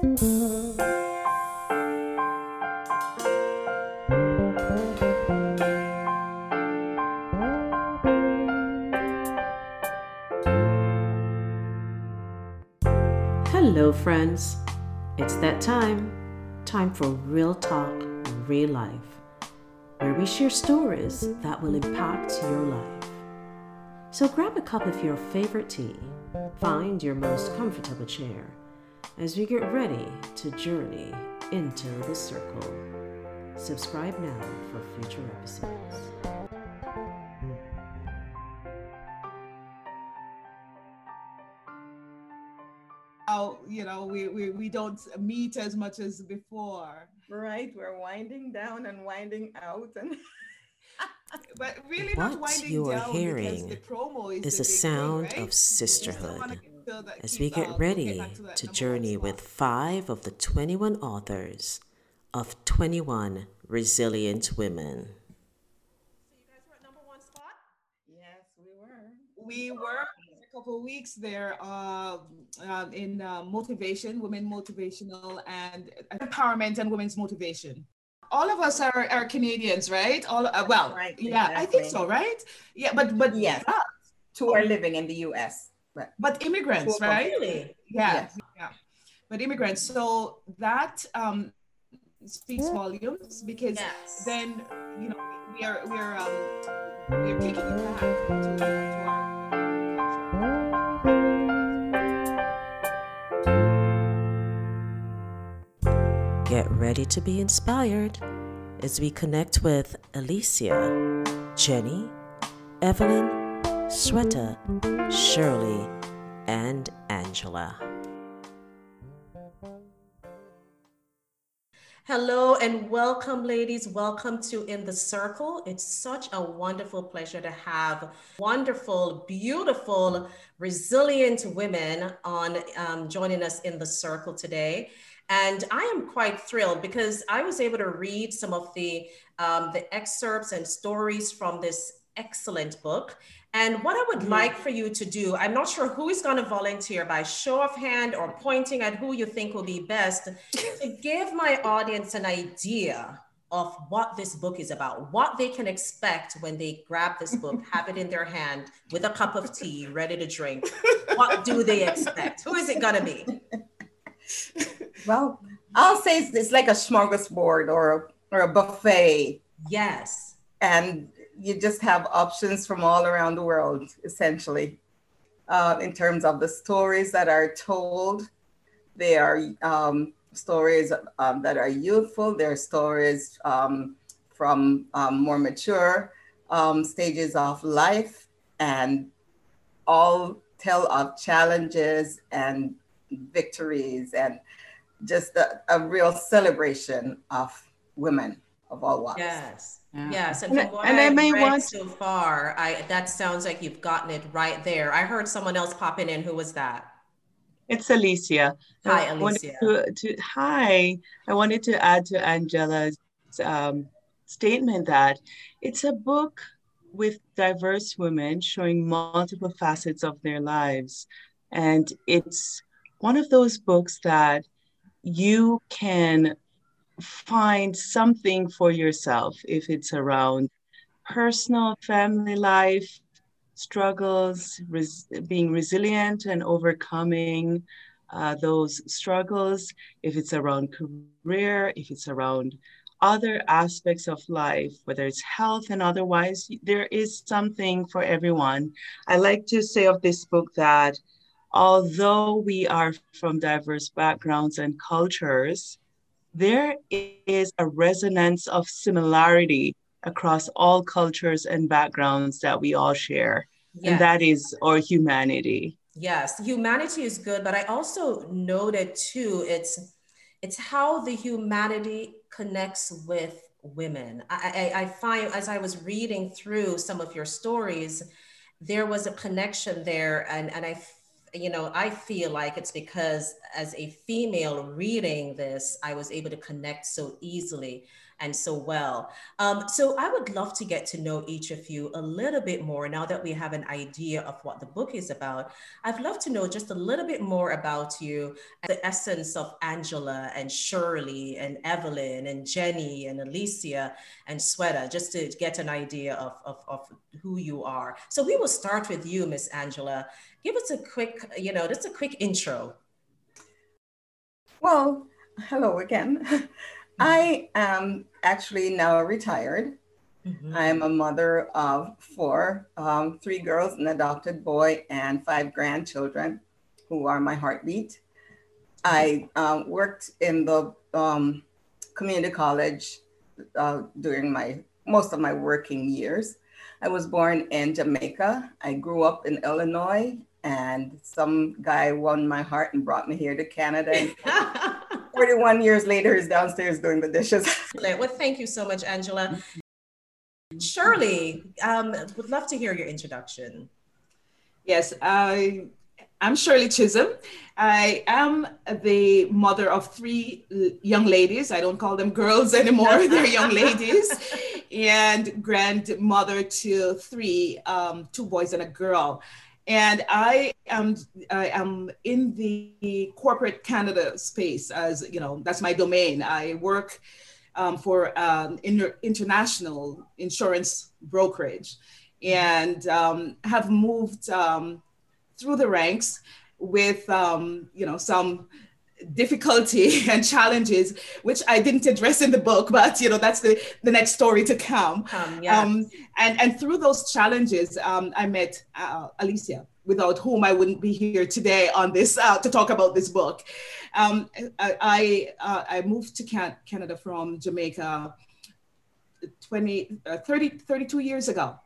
Hello, friends. It's that time. Time for real talk, real life, where we share stories that will impact your life. So grab a cup of your favorite tea, find your most comfortable chair as we get ready to journey into the circle. Subscribe now for future episodes. How, you know, we, we, we don't meet as much as before. Right, we're winding down and winding out, and But really not winding you are down hearing because the promo is, is the a sound thing, right? of sisterhood wanna feel that as we get uh, ready to that to number one journey with five of the 21 authors of 21 Resilient Women. yes, we were. we were a couple of weeks there uh, um, in uh, motivation, women motivational, and empowerment and women's motivation. All of us are, are Canadians, right? All uh, well, Right, yeah, I think so, right? Yeah, but but Yes. yeah, Two are living in the U.S. But but immigrants, Sure. right? Really? Yeah, Yes. yeah. But immigrants. So that um, speaks volumes because Yes. then you know we are we are um, we are taking it back to, to our Get ready to be inspired as we connect with Alicia, Jenny, Evelyn, Sweta, Shirley, and Angela. Hello and welcome, ladies. Welcome to In the Circle. It's such a wonderful pleasure to have wonderful, beautiful, resilient women on um, joining us in the circle today. And I am quite thrilled because I was able to read some of the um, the excerpts and stories from this excellent book. And what I would like for you to do, I'm not sure who is going to volunteer by show of hand or pointing at who you think will be best to give my audience an idea of what this book is about, what they can expect when they grab this book, have it in their hand with a cup of tea, ready to drink. What do they expect? Who is it going to be? well, I'll say it's, it's like a smorgasbord or a, or a buffet, Yes. and you just have options from all around the world, essentially, uh, in terms of the stories that are told. They are um, stories um, that are youthful. They're stories um, from um, more mature um, stages of life, and all tell of challenges and victories and just a, a real celebration of women of all walks. Yes. Yeah. Yes. And And I- and I may want- so far, I that sounds like you've gotten it right there. I heard someone else popping in. Who was that? It's Alicia. Hi, I Alicia. To, to, hi. I wanted to add to Angela's um, statement that it's a book with diverse women showing multiple facets of their lives. And it's one of those books that you can find something for yourself if it's around personal family life, struggles, res- being resilient and overcoming uh, those struggles, if it's around career, if it's around other aspects of life, whether it's health and otherwise, there is something for everyone. I like to say of this book that although we are from diverse backgrounds and cultures, there is a resonance of similarity across all cultures and backgrounds that we all share. Yeah. And that is our humanity. Yes, humanity is good, but I also noted too, it's it's how the humanity connects with women. I, I, I find as I was reading through some of your stories, there was a connection there, and and I, you know, I feel like it's because as a female reading this, I was able to connect so easily and so well. Um, so I would love to get to know each of you a little bit more now that we have an idea of what the book is about. I'd love to know just a little bit more about you, the essence of Angela and Shirley and Evelyn and Jenny and Alicia and Sweta, just to get an idea of, of, of who you are. So we will start with you, Miss Angela. Give us a quick, you know, just a quick intro. Well, hello again. I am actually now retired. Mm-hmm. I'm a mother of four, um, three girls, an adopted boy, and five grandchildren who are my heartbeat. I um, worked in the um, community college uh, during my most of my working years. I was born in Jamaica. I grew up in Illinois, and some guy won my heart and brought me here to Canada. 41 years later is downstairs doing the dishes. well, thank you so much, Angela. Shirley, um, would love to hear your introduction. Yes, I, I'm Shirley Chisholm. I am the mother of three young ladies. I don't call them girls anymore, they're young ladies. And grandmother to three, um, two boys and a girl and I am I am in the corporate Canada space as you know that's my domain. I work um, for um, inter- international insurance brokerage, and um, have moved um, through the ranks with um, you know some difficulty and challenges which i didn't address in the book but you know that's the the next story to come. Um, yes. um, and and through those challenges um, i met uh, alicia without whom i wouldn't be here today on this uh, to talk about this book. Um, i I, uh, I, moved to Can- canada from jamaica 20 uh, 30 32 years ago.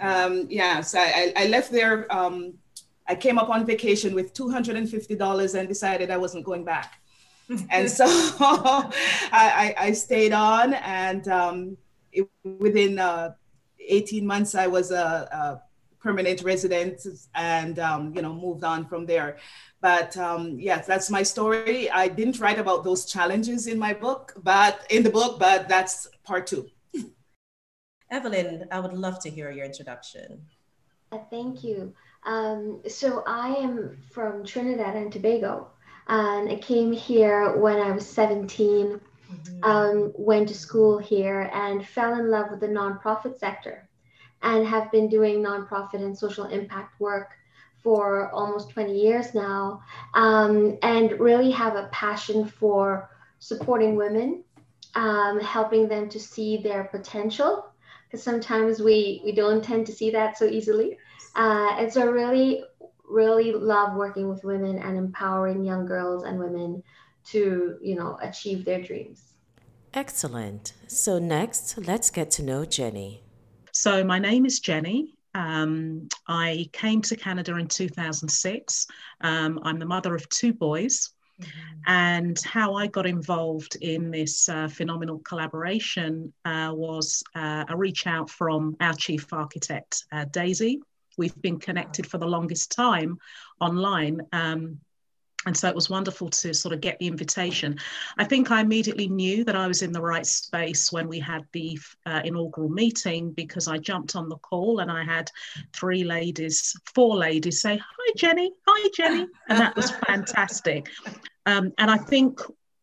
Um, yeah so I, I left there um, I came up on vacation with $250 and decided I wasn't going back. and so I, I, stayed on, and um, it, within uh, 18 months, I was a, a permanent resident and um, you know moved on from there. But um, yes, that's my story. I didn't write about those challenges in my book, but in the book, but that's part two. Evelyn, I would love to hear your introduction. Uh, thank you. Um, so I am from Trinidad and Tobago, and I came here when I was 17. Mm-hmm. Um, went to school here and fell in love with the nonprofit sector, and have been doing nonprofit and social impact work for almost 20 years now, um, and really have a passion for supporting women, um, helping them to see their potential, because sometimes we we don't tend to see that so easily. Uh, and so really, really love working with women and empowering young girls and women to, you know, achieve their dreams. Excellent. So next, let's get to know Jenny. So my name is Jenny. Um, I came to Canada in 2006. Um, I'm the mother of two boys. Mm-hmm. And how I got involved in this uh, phenomenal collaboration uh, was uh, a reach out from our chief architect, uh, Daisy, we've been connected for the longest time online. Um, and so it was wonderful to sort of get the invitation. I think I immediately knew that I was in the right space when we had the uh, inaugural meeting because I jumped on the call and I had three ladies, four ladies say, Hi, Jenny. Hi, Jenny. And that was fantastic. Um, and I think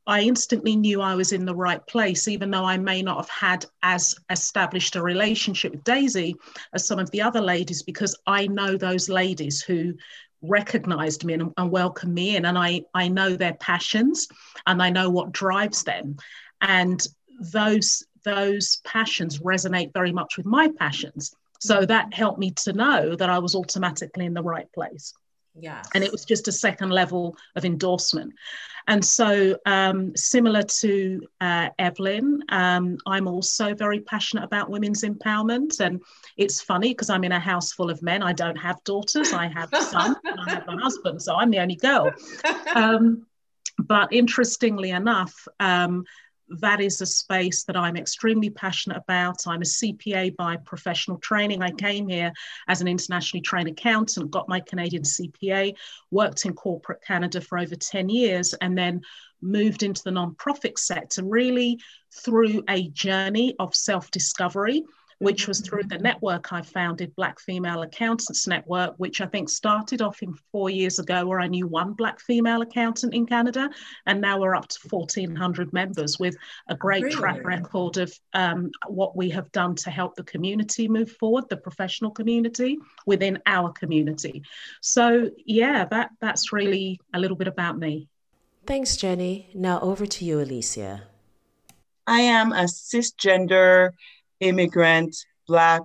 I instantly knew I was in the right place, even though I may not have had as established a relationship with Daisy as some of the other ladies, because I know those ladies who recognized me and, and welcomed me in, and I, I know their passions and I know what drives them. And those those passions resonate very much with my passions. So that helped me to know that I was automatically in the right place. Yeah. And it was just a second level of endorsement. And so, um, similar to uh, Evelyn, um, I'm also very passionate about women's empowerment. And it's funny because I'm in a house full of men. I don't have daughters, I have a son, and I have a husband. So I'm the only girl. Um, but interestingly enough, um, that is a space that I'm extremely passionate about. I'm a CPA by professional training. I came here as an internationally trained accountant, got my Canadian CPA, worked in corporate Canada for over 10 years, and then moved into the nonprofit sector really through a journey of self discovery which was through the network I founded, Black Female Accountants Network, which I think started off in four years ago, where I knew one Black female accountant in Canada. And now we're up to 1,400 members with a great really? track record of um, what we have done to help the community move forward, the professional community within our community. So, yeah, that, that's really a little bit about me. Thanks, Jenny. Now over to you, Alicia. I am a cisgender immigrant, Black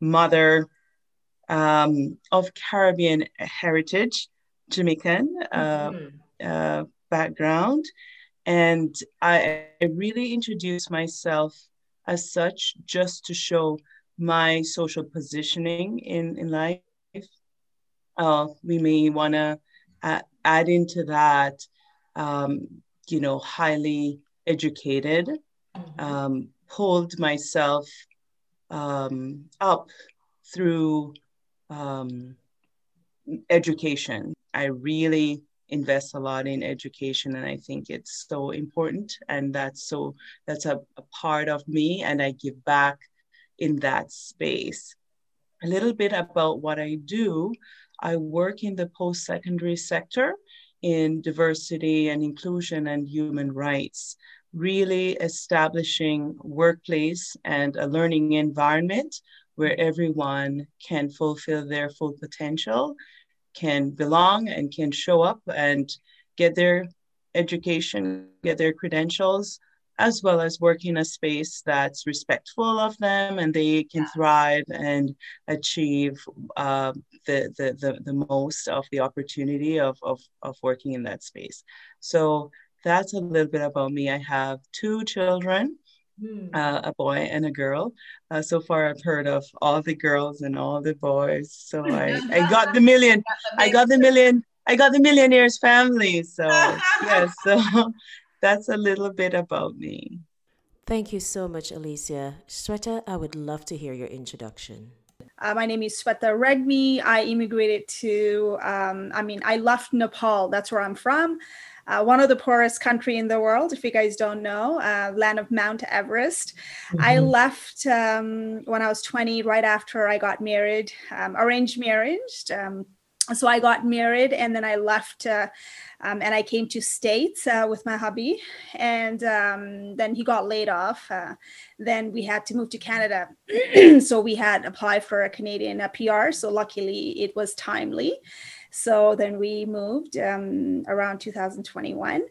mother um, of Caribbean heritage, Jamaican uh, mm-hmm. uh, background. And I, I really introduced myself as such just to show my social positioning in, in life. Uh, we may want to add, add into that, um, you know, highly educated, mm-hmm. um, pulled myself um, up through um, education. I really invest a lot in education and I think it's so important and that's so that's a, a part of me and I give back in that space. A little bit about what I do. I work in the post-secondary sector in diversity and inclusion and human rights really establishing workplace and a learning environment where everyone can fulfill their full potential, can belong and can show up and get their education, get their credentials, as well as work in a space that's respectful of them and they can thrive and achieve uh, the, the, the, the most of the opportunity of, of, of working in that space. So that's a little bit about me. I have two children, mm. uh, a boy and a girl. Uh, so far, I've heard of all the girls and all the boys. So I, I got the million. I got the million. I got the millionaires family. So yes, so that's a little bit about me. Thank you so much, Alicia. Sweta, I would love to hear your introduction. Uh, my name is Sweta Regmi. I immigrated to, um, I mean, I left Nepal. That's where I'm from uh, one of the poorest country in the world if you guys don't know uh, land of mount everest. Mm-hmm. i left um, when i was 20 right after i got married um, arranged marriage um, so i got married and then i left uh, um, and i came to states uh, with my hubby and um, then he got laid off uh, then we had to move to canada. So we had applied for a canadian pr so luckily it was timely so then we moved um, around 2021.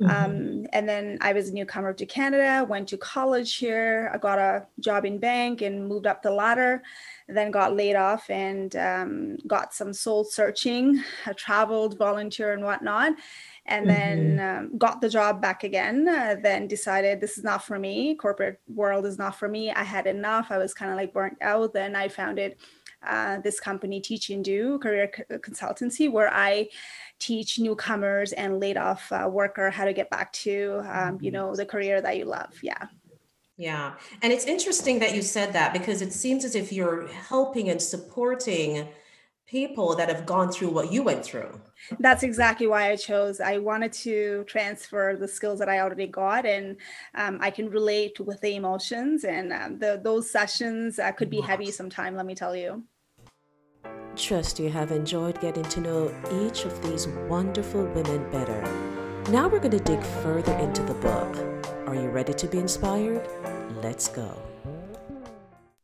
Mm-hmm. Um, and then I was a newcomer to Canada, went to college here. I got a job in bank and moved up the ladder, then got laid off and um, got some soul searching. I traveled, volunteer, and whatnot. And mm-hmm. then um, got the job back again. Uh, then decided this is not for me. Corporate world is not for me. I had enough. I was kind of like burnt out. Then I found it uh, this company Teach and Do Career Consultancy, where I teach newcomers and laid off uh, worker how to get back to um, you mm-hmm. know the career that you love. Yeah. Yeah. And it's interesting that you said that because it seems as if you're helping and supporting people that have gone through what you went through. That's exactly why I chose. I wanted to transfer the skills that I already got, and um, I can relate with the emotions. And um, the, those sessions uh, could be heavy sometimes, let me tell you. Trust you have enjoyed getting to know each of these wonderful women better. Now we're going to dig further into the book. Are you ready to be inspired? Let's go.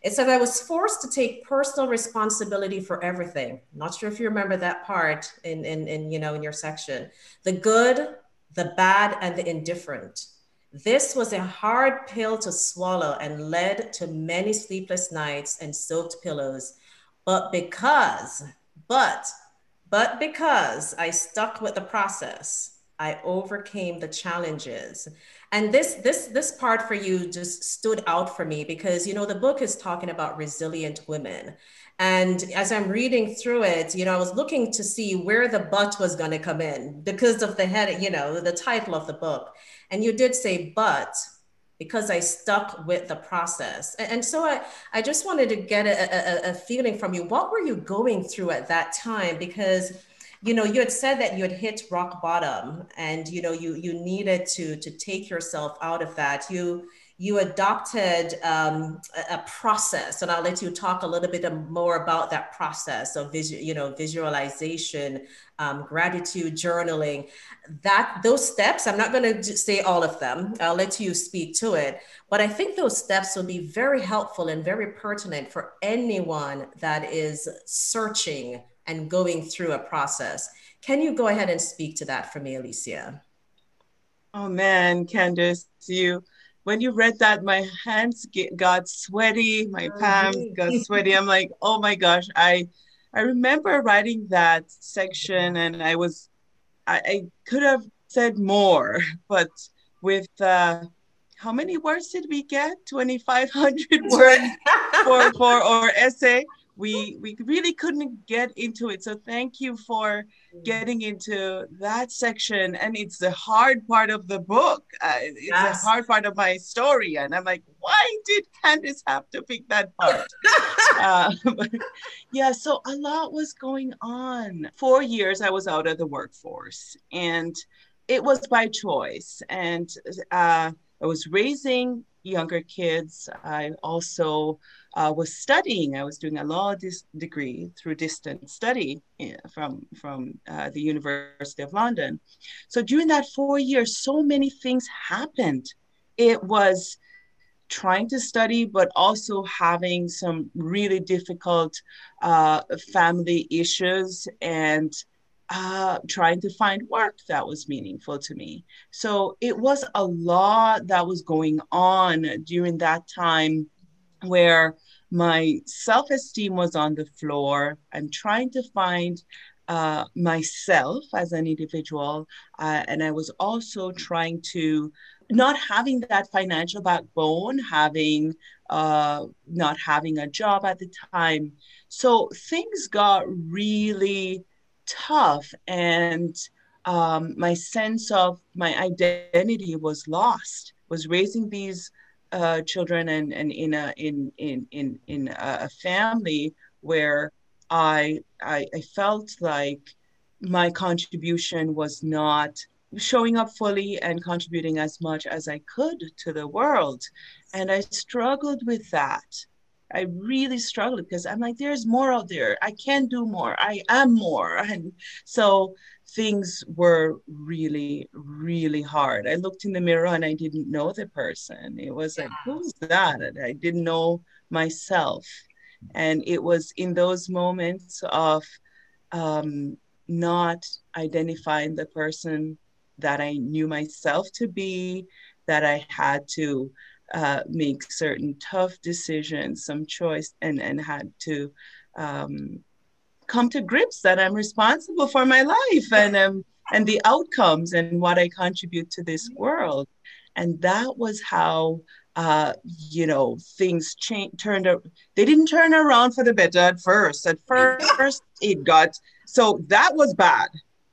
It said I was forced to take personal responsibility for everything. Not sure if you remember that part in, in, in you know in your section. The good, the bad, and the indifferent. This was a hard pill to swallow and led to many sleepless nights and soaked pillows but because, but, but because I stuck with the process, I overcame the challenges. And this this this part for you just stood out for me because you know the book is talking about resilient women. And as I'm reading through it, you know, I was looking to see where the but was going to come in because of the head, you know, the title of the book. And you did say but because I stuck with the process. And, so I, I just wanted to get a, a, a feeling from you. What were you going through at that time? Because you know you had said that you had hit rock bottom and you know you you needed to to take yourself out of that. You you adopted um, a, a, process and i'll let you talk a little bit more about that process of visual you know visualization um, gratitude journaling. That those steps i'm not going to say all of them i'll let you speak to it but i think those steps will be very helpful and very pertinent for anyone that is searching and going through a process. Can you go ahead and speak to that for me, Alicia? Oh man, Candace, you when you read that, my hands get, got sweaty, my oh, palms got sweaty. I'm like, oh my gosh, I I remember writing that section, and I was I, I could have said more, but with uh, how many words did we get? 2,500 words for for our essay we we really couldn't get into it. So thank you for getting into that section. And it's the hard part of the book. Uh, it's yes. the hard part of my story. And i'm like why did candace have to pick that part? Uh, yeah so a lot was going on. Four years i was out of the workforce and it was by choice. And uh, i was raising younger kids. I also uh, was studying. I was doing a law dis- degree through distance study eh, from from uh, the University of London. So during that four years, so many things happened. It was trying to study, but also having some really difficult uh, family issues and uh, trying to find work that was meaningful to me. So it was a lot that was going on during that time where my self esteem was on the floor. I'm trying to find uh, myself as an individual. Uh, and I was also trying to not having that financial backbone, having uh, not having a job at the time. So things got really tough, and um, my sense of my identity was lost. Was raising these uh, children and, and in a in in in in a family where I, I I felt like my contribution was not showing up fully and contributing as much as I could to the world. And I struggled with that. I really struggled because I'm like, there's more out there. I can do more. I am more. And so things were really, really hard. I looked in the mirror and I didn't know the person. It was like, who's that? I didn't know myself. And it was in those moments of um, not identifying the person that I knew myself to be, that I had to uh, make certain tough decisions, some choice, and, and had to um, come to grips that I'm responsible for my life and um, and the outcomes and what I contribute to this world. And that was how uh, you know things changed turned up they didn't turn around for the better at first at first it got so that was bad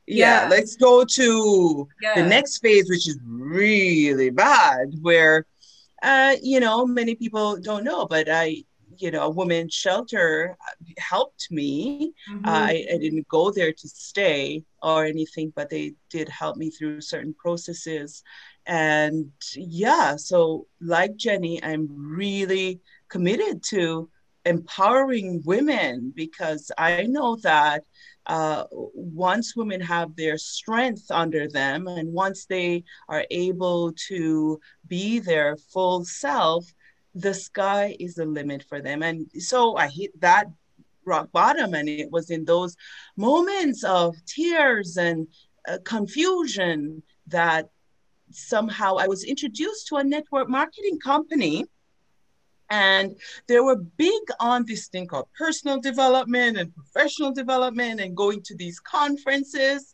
yeah, yeah. let's go to yeah. the next phase which is really bad where uh, you know many people don't know but i you know, a women's shelter helped me. Mm-hmm. Uh, I, I, didn't go there to stay or anything, but they did help me through certain processes. And yeah, so like Jenny, I'm really committed to empowering women because I know that uh, once women have their strength under them and once they are able to be their full self, the sky is the limit for them. And so I hit that rock bottom, and it was in those moments of tears and uh, confusion that somehow I was introduced to a network marketing company. And they were big on this thing called personal development and professional development and going to these conferences.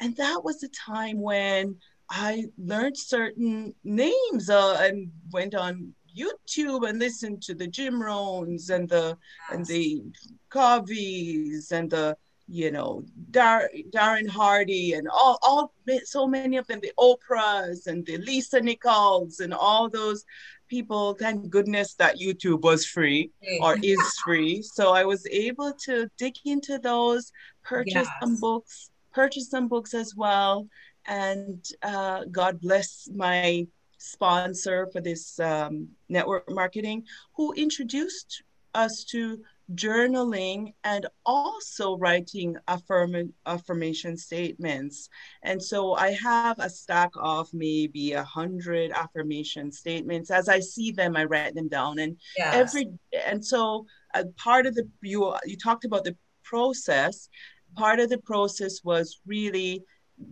and that was the time when I learned certain names uh, and went on YouTube and listen to the Jim Rohns and the and the Coveys and the you know Dar- Darren Hardy and all all so many of them the Oprahs and the Lisa Nichols and all those people. Thank goodness that YouTube was free or is free. So I was able to dig into those purchase yes. some books purchase some books as well. And uh, God bless my sponsor for this um, network marketing who introduced us to journaling and also writing affirm- affirmation statements. And so i have a stack of maybe a hundred affirmation statements. As i see them i write them down. And yes. every and so uh, part of the you you talked about the process. Part of the process was really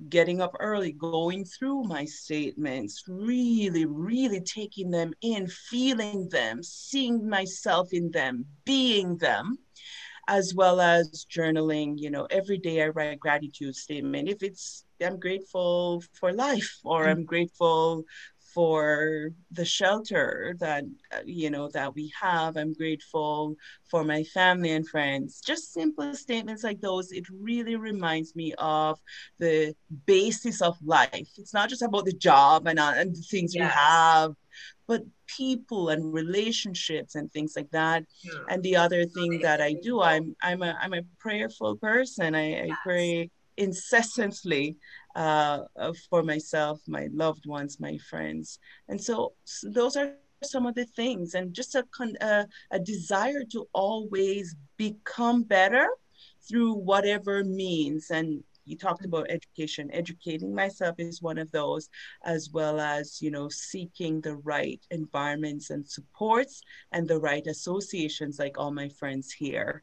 getting up early, going through my statements, really, really taking them in, feeling them, seeing myself in them, being them, as well as journaling. You know, every day I write a gratitude statement. If it's I'm grateful for life, or mm. I'm grateful for the shelter that uh, you know that we have. I'm grateful for my family and friends. Just simple statements like those it really reminds me of the basis of life. It's not just about the job and, uh, and the things yes. we have but people and relationships and things like that. Yeah. and the other thing that i do i'm i'm a i'm a prayerful person. I, I pray incessantly uh, for myself, my loved ones, my friends. And so, so those are some of the things, and just a, a, a desire to always become better through whatever means. And you talked about education educating myself is one of those as well as you know seeking the right environments and supports and the right associations like all my friends here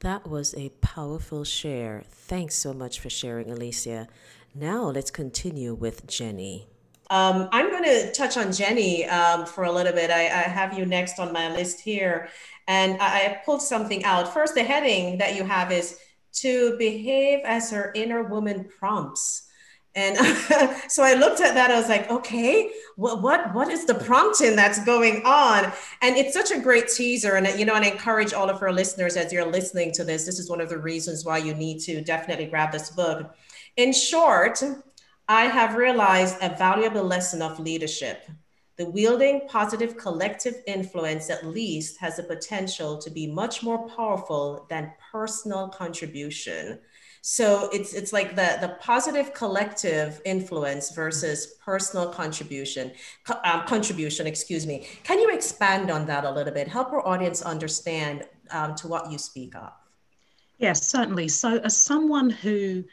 that was a powerful share thanks so much for sharing alicia now let's continue with Jenny. Um, I'm going to touch on Jenny um, for a little bit. I, I, have you next on my list here. And I, I pulled something out. First, the heading that you have is to behave as her inner woman prompts. And so I looked at that. I was like, okay, what, what, what is the prompting that's going on? And it's such a great teaser. And, you know, and I encourage all of our listeners as you're listening to this, this is one of the reasons why you need to definitely grab this book in short, I have realized a valuable lesson of leadership. The wielding positive collective influence, at least, has the potential to be much more powerful than personal contribution. So it's it's like the the positive collective influence versus personal contribution um, contribution. Excuse me. Can you expand on that a little bit? Help our audience understand um, to what you speak of. Yes, certainly. So as someone who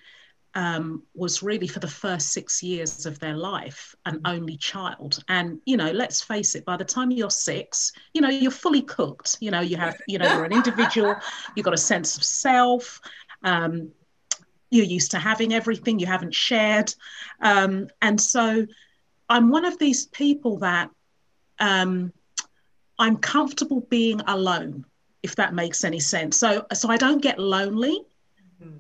um, was really for the first six years of their life an only child. And, you know, let's face it, by the time you're six, you know, you're fully cooked. You know, you have, you know, you're an individual, you've got a sense of self. Um, you're used to having everything you haven't shared. Um, and so I'm one of these people that um, I'm comfortable being alone, if that makes any sense. So, so I don't get lonely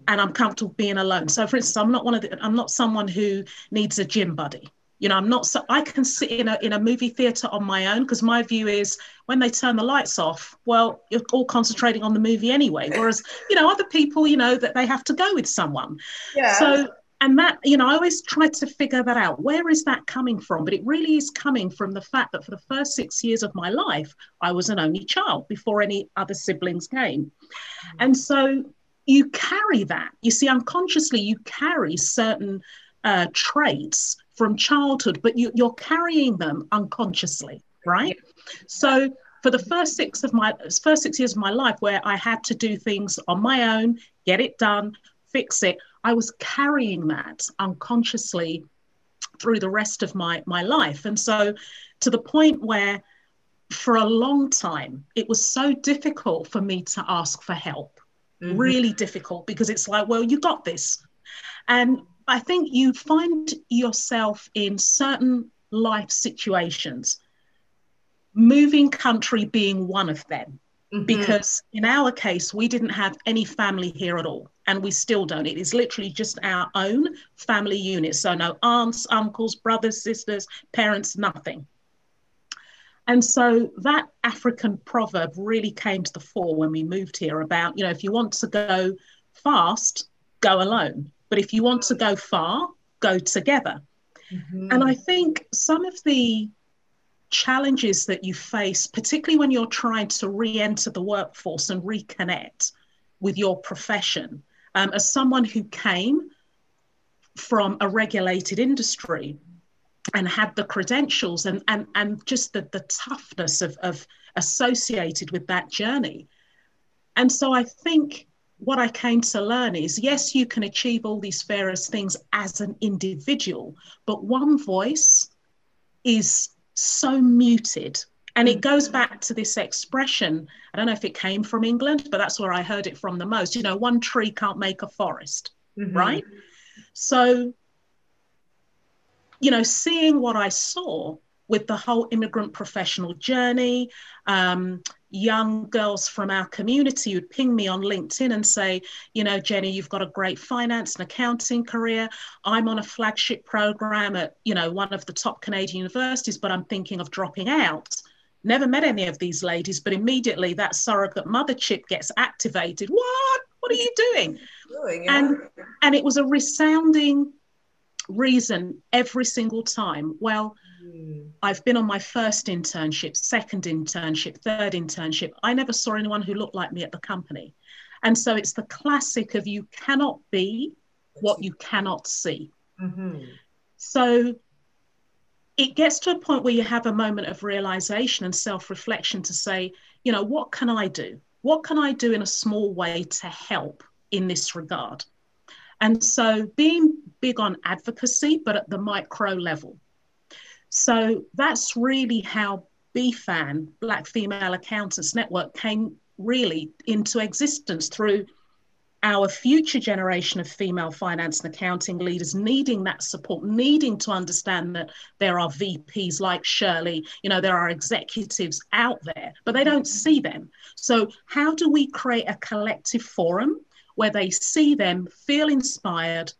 and I'm comfortable being alone. So, for instance, I'm not one of the, I'm not someone who needs a gym buddy. You know, I'm not so I can sit in a in a movie theater on my own because my view is when they turn the lights off, well, you're all concentrating on the movie anyway. Whereas, you know, other people, you know, that they have to go with someone. Yeah. So and that you know i always try to figure that out where is that coming from but it really is coming from the fact that for the first six years of my life i was an only child before any other siblings came mm-hmm. and so you carry that. You see, unconsciously, you carry certain uh, traits from childhood, but you, you're carrying them unconsciously, right? So for the first six of my first six years of my life, where I had to do things on my own, get it done, fix it, I was carrying that unconsciously through the rest of my my life, and so to the point where for a long time it was so difficult for me to ask for help mm-hmm. really difficult because it's like, well, you got this. And I think you find yourself in certain life situations, moving country being one of them. Mm-hmm. Because in our case, we didn't have any family here at all, and we still don't. It is literally just our own family unit. So, no aunts, uncles, brothers, sisters, parents, nothing. And so that African proverb really came to the fore when we moved here about, you know, if you want to go fast, go alone. But if you want to go far, go together. Mm-hmm. And I think some of the challenges that you face, particularly when you're trying to re enter the workforce and reconnect with your profession, um, as someone who came from a regulated industry and had the credentials and, and, and just the, the toughness of, of associated with that journey. And so I think what I came to learn is yes, you can achieve all these various things as an individual, but one voice is so muted. And it goes back to this expression. I don't know if it came from England, but that's where I heard it from the most. You know, one tree can't make a forest, mm-hmm. right? So, you know, seeing what I saw with the whole immigrant professional journey, um, young girls from our community would ping me on LinkedIn and say, you know, Jenny, you've got a great finance and accounting career. I'm on a flagship program at, you know, one of the top Canadian universities, but I'm thinking of dropping out. Never met any of these ladies, but immediately that surrogate mother chip gets activated. What? What are you doing? doing yeah. And and it was a resounding reason every single time. Well, I've been on my first internship, second internship, third internship. I never saw anyone who looked like me at the company. And so it's the classic of you cannot be what you cannot see. Mm-hmm. So it gets to a point where you have a moment of realization and self reflection to say, you know, what can I do? What can I do in a small way to help in this regard? And so being big on advocacy, but at the micro level. So that's really how BFAN, Black Female Accountants Network, came really into existence through our future generation of female finance and accounting leaders needing that support, needing to understand that there are VPs like Shirley, you know, there are executives out there, but they don't see them. So, how do we create a collective forum where they see them, feel inspired,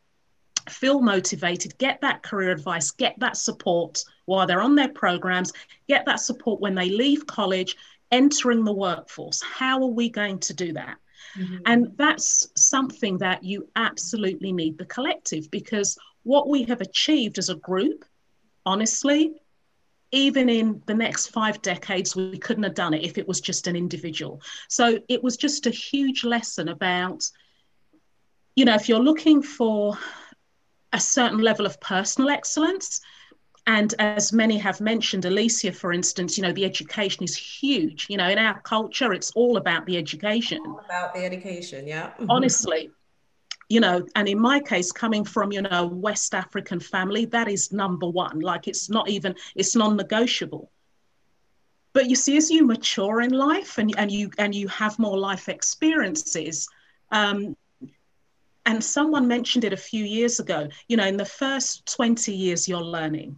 feel motivated, get that career advice, get that support while they're on their programs, get that support when they leave college, entering the workforce. How are we going to do that? Mm-hmm. And that's something that you absolutely need the collective because what we have achieved as a group, honestly, even in the next five decades, we couldn't have done it if it was just an individual. So it was just a huge lesson about, you know, if you're looking for a certain level of personal excellence. And as many have mentioned, Alicia, for instance, you know, the education is huge. You know, in our culture, it's all about the education. All about the education, yeah. Honestly, you know, and in my case, coming from, you know, West African family, that is number one. Like it's not even, it's non-negotiable. But you see, as you mature in life and, and you and you have more life experiences, um, and someone mentioned it a few years ago you know in the first 20 years you're learning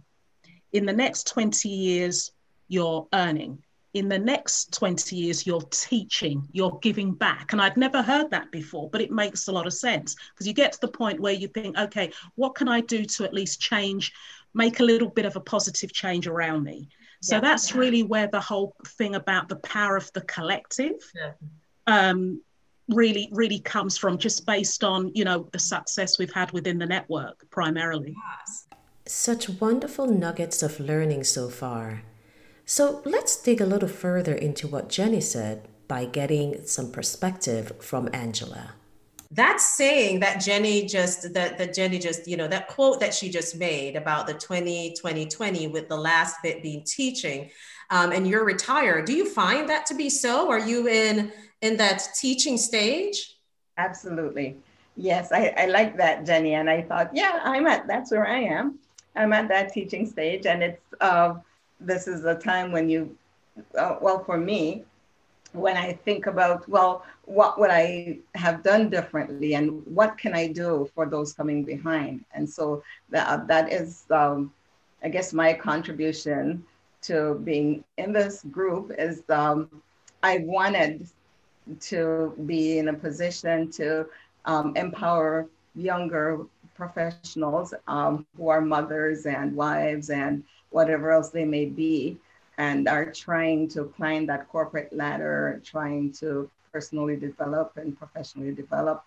in the next 20 years you're earning in the next 20 years you're teaching you're giving back and i'd never heard that before but it makes a lot of sense because you get to the point where you think okay what can i do to at least change make a little bit of a positive change around me so yeah, that's yeah. really where the whole thing about the power of the collective yeah. um, really really comes from just based on you know the success we've had within the network primarily. Such wonderful nuggets of learning so far. So let's dig a little further into what jenny said by getting some perspective from angela. That saying that jenny just that, that jenny just you know that quote that she just made about the 20 20 20 with the last bit being teaching um, and you're retired do you find that to be so? Are you in in that teaching stage? Absolutely. Yes, I, I like that, Jenny. And I thought, yeah, I'm at, that's where I am. I'm at that teaching stage. And it's, uh, this is a time when you, uh, well, for me, when I think about, well, what would I have done differently and what can I do for those coming behind? And so that, that is, um, I guess, my contribution to being in this group is um, I wanted to be in a position to um, empower younger professionals um, who are mothers and wives and whatever else they may be and are trying to climb that corporate ladder, trying to personally develop and professionally develop,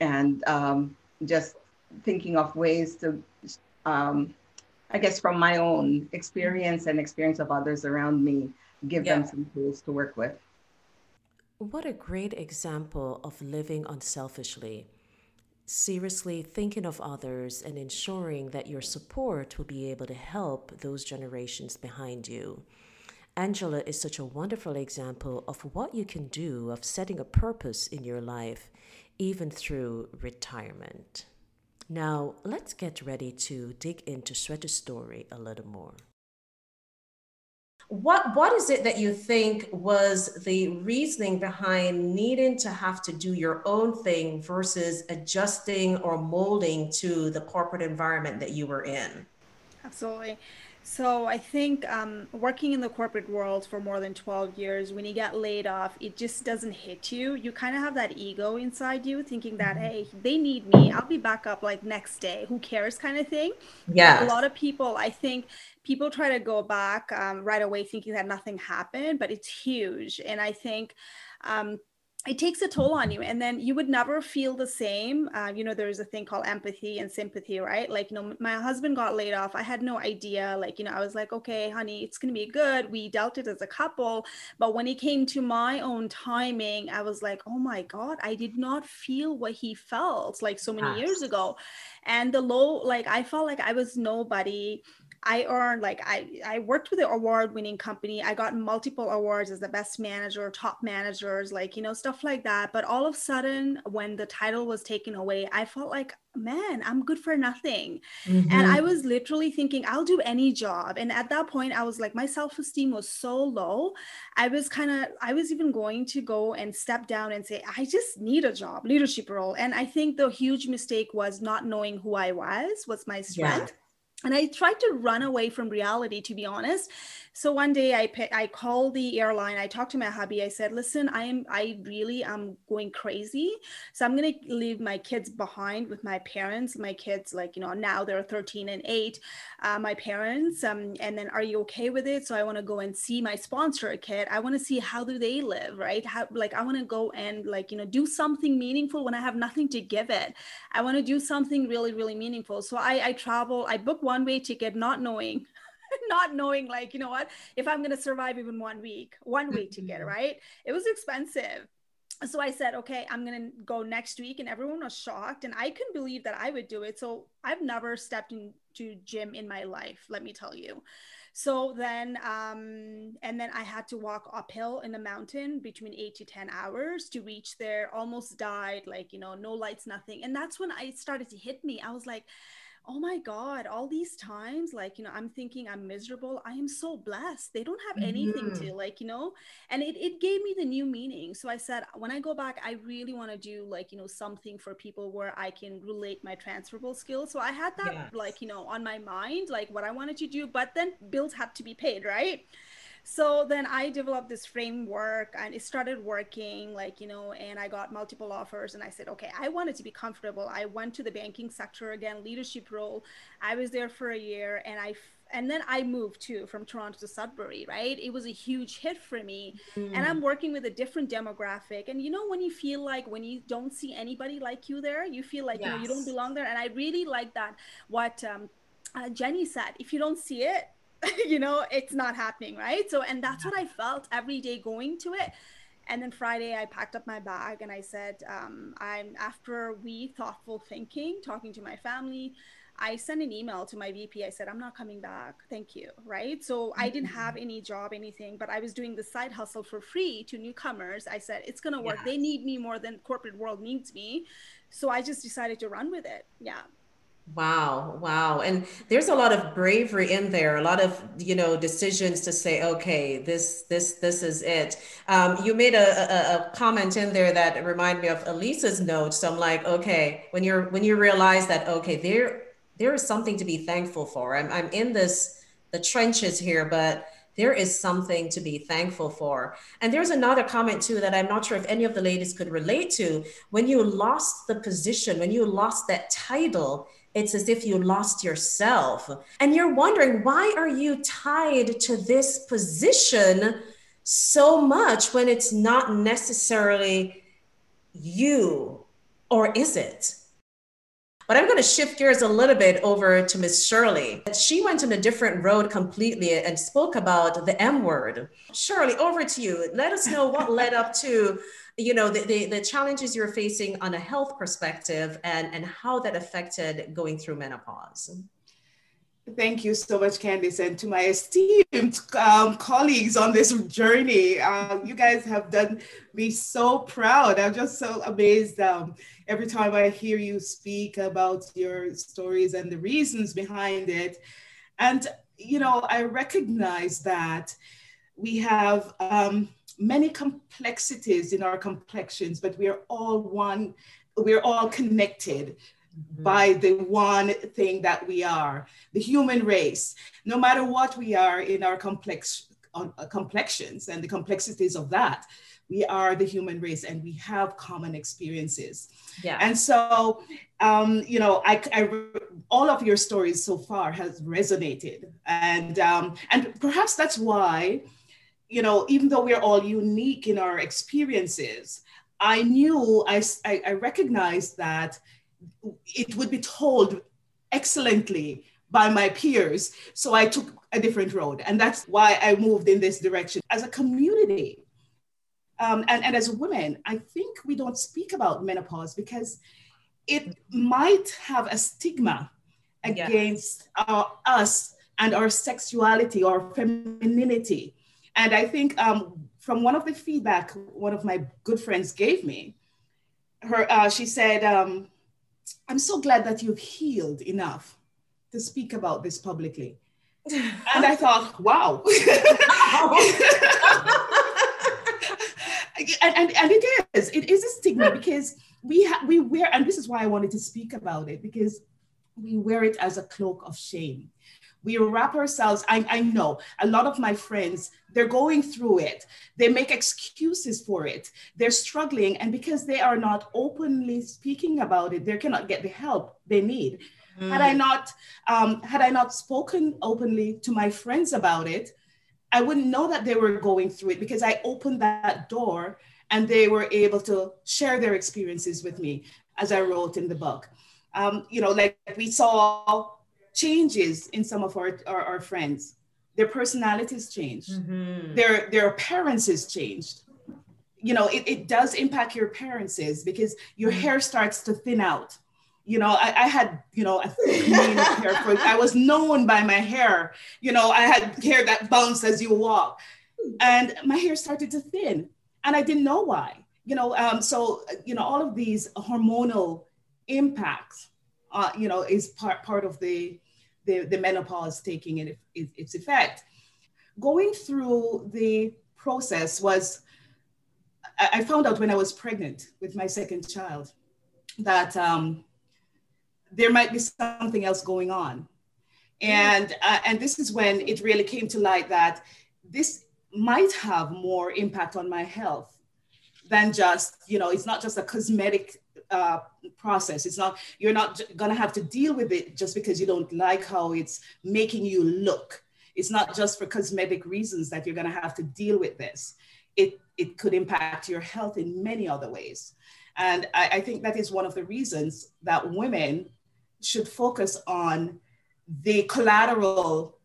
and um, just thinking of ways to, um, I guess, from my own experience and experience of others around me, give yeah. them some tools to work with. What a great example of living unselfishly. Seriously thinking of others and ensuring that your support will be able to help those generations behind you. Angela is such a wonderful example of what you can do of setting a purpose in your life, even through retirement. Now, let's get ready to dig into Sweta's story a little more what what is it that you think was the reasoning behind needing to have to do your own thing versus adjusting or molding to the corporate environment that you were in? Absolutely so I think um, working in the corporate world for more than 12 years, when you get laid off, it just doesn't hit you. You kind of have that ego inside you thinking that, mm-hmm. hey, they need me. I'll be back up like next day. Who cares kind of thing. Yeah. A lot of people, I think people try to go back um, right away thinking that nothing happened, but it's huge. And I think um, it takes a toll on you and then you would never feel the same uh, you know there's a thing called empathy and sympathy right? Like you know my husband got laid off. I had no idea. Like you know i was like okay honey it's going to be good. We dealt it as a couple but when it came to my own timing i was like oh my god i did not feel what he felt like so many years ago. And the low like i felt like i was nobody I earned like I I worked with an award winning company. I got multiple awards as the best manager, top managers, like you know stuff like that. But all of a sudden, when the title was taken away, I felt like man, I'm good for nothing. Mm-hmm. And I was literally thinking I'll do any job. And at that point, I was like my self esteem was so low. I was kind of I was even going to go and step down and say I just need a job, leadership role. And I think the huge mistake was not knowing who I was was my strength. Yeah and i tried to run away from reality to be honest so one day I I called the airline. I talked to my hubby. I said, "Listen, I am I really am going crazy. So I'm gonna leave my kids behind with my parents. My kids, like you know, now they're 13 and 8. Uh, my parents. Um, and then, are you okay with it? So I want to go and see my sponsor kid. I want to see how do they live, right? How like I want to go and like you know do something meaningful when I have nothing to give it. I want to do something really really meaningful. So I I travel. I book one way ticket, not knowing not knowing like you know what? If i'm going to survive even one week one week to get right? It was expensive. So i said okay i'm going to go next week and everyone was shocked and i couldn't believe that i would do it. So i've never stepped into gym in my life let me tell you. So then um and then i had to walk uphill in the mountain between 8 to 10 hours to reach there almost died like you know no lights nothing. And that's when i started to hit me. I was like oh my god all these times like you know i'm thinking i'm miserable i am so blessed they don't have anything mm-hmm. to like you know and it, it gave me the new meaning so i said when i go back i really want to do like you know something for people where i can relate my transferable skills so i had that yes. like you know on my mind like what i wanted to do but then bills had to be paid right so then i developed this framework and it started working like you know and i got multiple offers and i said okay i wanted to be comfortable i went to the banking sector again leadership role i was there for a year and i and then I moved too from Toronto to Sudbury, right? It was a huge hit for me. Mm. And I'm working with a different demographic. And you know, when you feel like when you don't see anybody like you there, you feel like yes. you know you don't belong there. And I really like that what um, uh, Jenny said. If you don't see it, you know, it's not happening, right? So, and that's what I felt every day going to it. And then Friday, I packed up my bag and I said, um, I'm after we thoughtful thinking, talking to my family. I sent an email to my VP. I said, I'm not coming back. Thank you. Right. So I didn't have mm-hmm. any job, anything, but I was doing the side hustle for free to newcomers. I said, it's going to work. Yes. They need me more than corporate world needs me. So I just decided to run with it. Yeah. Wow, wow. And there's a lot of bravery in there, a lot of, you know, decisions to say, okay, this, this, this is it. Um, you made a, a, a, comment in there that reminded me of Alicia's note. So I'm like, okay, when you're, when you realize that, okay, there, there is something to be thankful for. I'm, I'm in this, the trenches here, but there is something to be thankful for. And there's another comment too that I'm not sure if any of the ladies could relate to. When you lost the position, when you lost that title, it's as if you lost yourself. And you're wondering, why are you tied to this position so much when it's not necessarily you? Or is it? But I'm going to shift gears a little bit over to Miss Shirley. She went on a different road completely and spoke about the M word. Shirley, over to you. Let us know what led up to, you know, the, the, the challenges you're facing on a health perspective and, and how that affected going through menopause. Thank you so much, Candice, and to my esteemed um, colleagues on this journey. Uh, you guys have done me so proud. I'm just so amazed. Um, every time I hear you speak about your stories and the reasons behind it. And, you know, I recognize that we have um, many complexities in our complexions, but we are all one, we're all connected. Mm-hmm. By the one thing that we are, the human race. No matter what we are in our complex uh, complexions and the complexities of that, we are the human race and we have common experiences. Yeah. And so, um, you know, I, I, all of your stories so far has resonated, and um, and perhaps that's why, you know, even though we're all unique in our experiences, I knew I I, I recognized that it would be told excellently by my peers. So I took a different road. And that's why I moved in this direction. As a community, um, and, and as women, I think we don't speak about menopause because it might have a stigma against yeah. our, us and our sexuality or femininity. And I think um, from one of the feedback one of my good friends gave me, her uh, she said, um, "I'm so glad that you've healed enough to speak about this publicly." and I thought, wow. and, and, and it is it is a stigma because we ha- we wear and this is why i wanted to speak about it because we wear it as a cloak of shame we wrap ourselves I, I know a lot of my friends they're going through it they make excuses for it they're struggling and because they are not openly speaking about it they cannot get the help they need mm. had i not um, had i not spoken openly to my friends about it I wouldn't know that they were going through it because I opened that door and they were able to share their experiences with me as I wrote in the book. Um, you know, like we saw changes in some of our, our, our friends. Their personalities changed, mm-hmm. their, their appearances changed. You know, it, it does impact your appearances because your mm-hmm. hair starts to thin out you know, I, I, had, you know, hair. For, I was known by my hair. You know, I had hair that bounced as you walk, and my hair started to thin, and I didn't know why. You know, um, so you know, all of these hormonal impacts, uh, you know, is part part of the the, the menopause taking it, it, its effect. Going through the process was, I found out when I was pregnant with my second child that um, there might be something else going on. And, uh, and this is when it really came to light that this might have more impact on my health than just, you know, it's not just a cosmetic uh, process. It's not, you're not gonna have to deal with it just because you don't like how it's making you look. It's not just for cosmetic reasons that you're gonna have to deal with this. It, it could impact your health in many other ways. And I, I think that is one of the reasons that women should focus on the collateral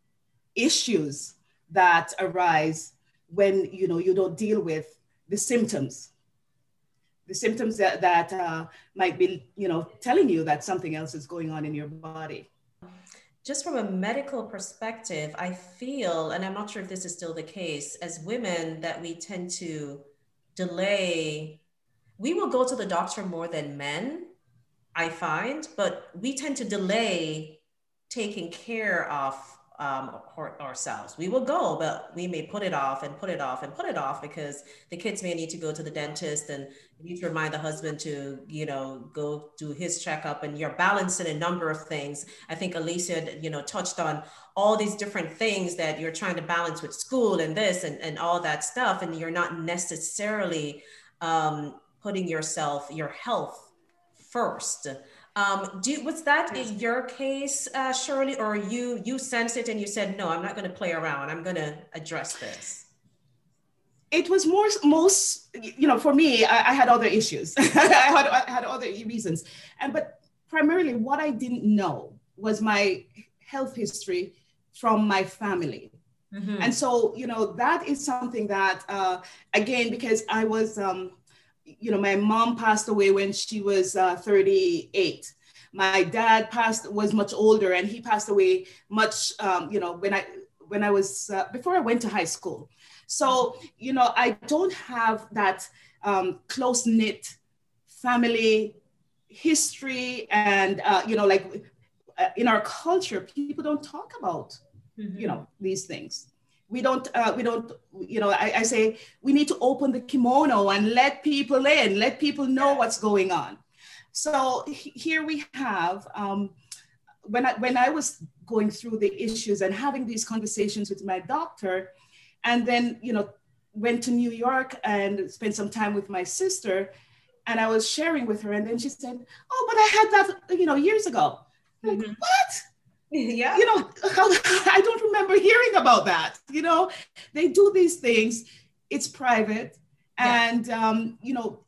issues that arise when you know you don't deal with the symptoms the symptoms that, that uh, might be you know telling you that something else is going on in your body. Just from a medical perspective i feel and i'm not sure if this is still the case as women that we tend to delay we will go to the doctor more than men I find, but we tend to delay taking care of um, ourselves. We will go, but we may put it off and put it off and put it off because the kids may need to go to the dentist and you need to remind the husband to, you know, go do his checkup and you're balancing a number of things. I think Alicia, you know, touched on all these different things that you're trying to balance with school and this and, and all that stuff. And you're not necessarily um, putting yourself, your health first. Um, do was that in your case, uh, Shirley, or you you sensed it and you said, no, I'm not going to play around. I'm going to address this. It was more most you know for me. I, I had other issues. I, had, I had other reasons, and but primarily what I didn't know was my health history from my family. Mm-hmm. And so, you know, that is something that, uh, again, because I was um, you know, my mom passed away when she was uh, 38. My dad passed was much older, and he passed away much, um, you know, when I when I was uh, before I went to high school. So you know, I don't have that um, close knit family history, and uh, you know, like uh, in our culture, people don't talk about mm-hmm. you know these things we don't uh, we don't you know I, I, say we need to open the kimono and let people in let people know what's going on. So here we have um, when I when I was going through the issues and having these conversations with my doctor and then you know went to New York and spent some time with my sister and I was sharing with her and then she said oh but I had that you know years ago. Mm-hmm. like, what yeah. You know i don't remember hearing about that you know? They do these things. It's private. Yeah. and um, you know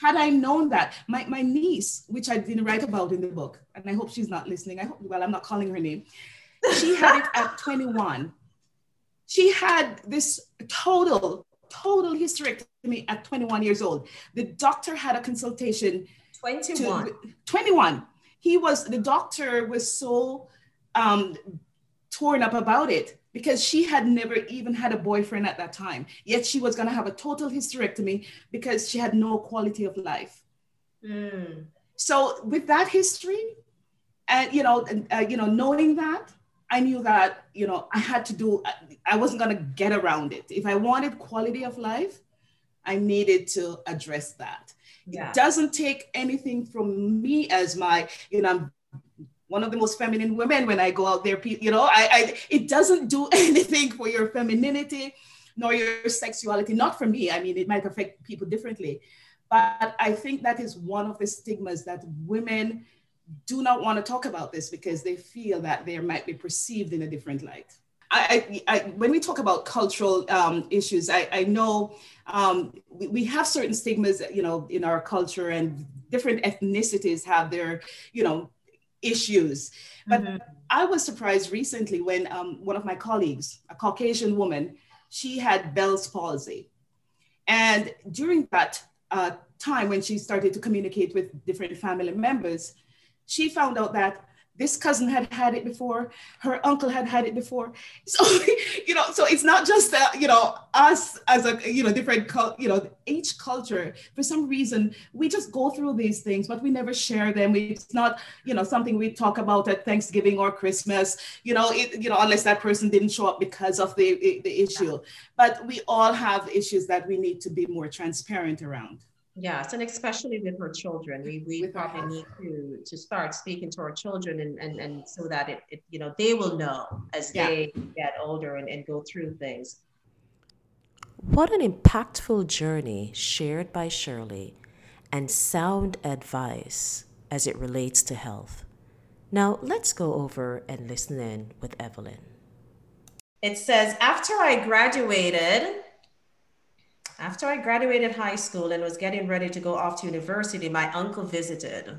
had i known that my, my niece which i didn't write about in the book and i hope she's not listening. I hope well i'm not calling her name. She had it at 21 she had this total total hysterectomy at 21 years old. The doctor had a consultation 21 to, 21 he was the doctor was so um, torn up about it because she had never even had a boyfriend at that time. Yet she was going to have a total hysterectomy because she had no quality of life. Mm. So with that history, and you know, uh, you know, knowing that, I knew that you know I had to do. I wasn't going to get around it. If I wanted quality of life, I needed to address that. Yeah. It doesn't take anything from me as my, you know, I'm one of the most feminine women when I go out there. You know, I, I it doesn't do anything for your femininity nor your sexuality. Not for me. I mean, it might affect people differently, but I think that is one of the stigmas that women do not want to talk about this because they feel that they might be perceived in a different light. I, I, I, when we talk about cultural um, issues, I, I know um, we, we, have certain stigmas, you know, in our culture, and different ethnicities have their, you know, issues. But mm-hmm. I was surprised recently when um, one of my colleagues, a Caucasian woman, she had Bell's palsy. And during that uh, time when she started to communicate with different family members, she found out that this cousin had had it before her uncle had had it before. So you know so it's not just that you know us as a you know different you know each culture for some reason we just go through these things but we never share them. It's not you know something we talk about at thanksgiving or christmas you know it, you know unless that person didn't show up because of the the issue. But we all have issues that we need to be more transparent around Yes, and especially with our children, we, we probably need to to start speaking to our children and and, and so that it, it you know they will know as yeah. they get older and, and go through things. What an impactful journey shared by Shirley and sound advice as it relates to health. Now let's go over and listen in with Evelyn. It says, after I graduated after I graduated high school and was getting ready to go off to university, my uncle visited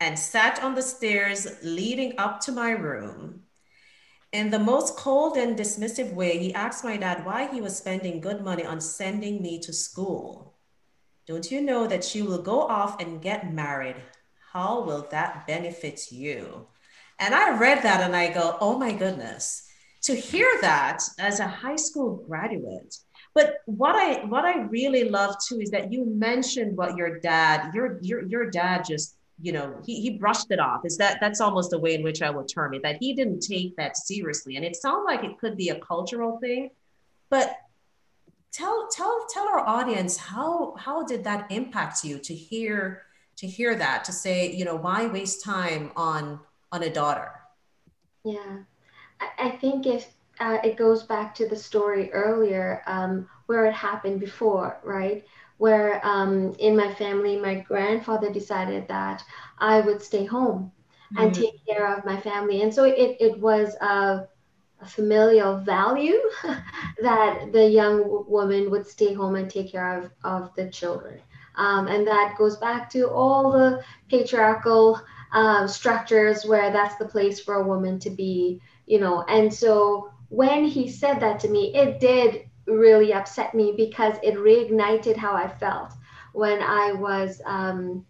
and sat on the stairs leading up to my room. In the most cold and dismissive way, he asked my dad why he was spending good money on sending me to school. Don't you know that she will go off and get married? How will that benefit you? And I read that and I go, oh my goodness. To hear that as a high school graduate, but what I what I really love too is that you mentioned what your dad your your your dad just you know, he, he brushed it off. Is that that's almost the way in which I would term it, that he didn't take that seriously. And it sounds like it could be a cultural thing, but tell tell tell our audience how how did that impact you to hear to hear that to say you know why waste time on on a daughter yeah i, I think if uh, it goes back to the story earlier um, where it happened before right where um, in my family my grandfather decided that i would stay home mm-hmm. and take care of my family and so it, it was a a familial value that the young woman would stay home and take care of, of the children. Um, and that goes back to all the patriarchal um, structures where that's the place for a woman to be, you know. And so when he said that to me, it did really upset me because it reignited how I felt when I was, um,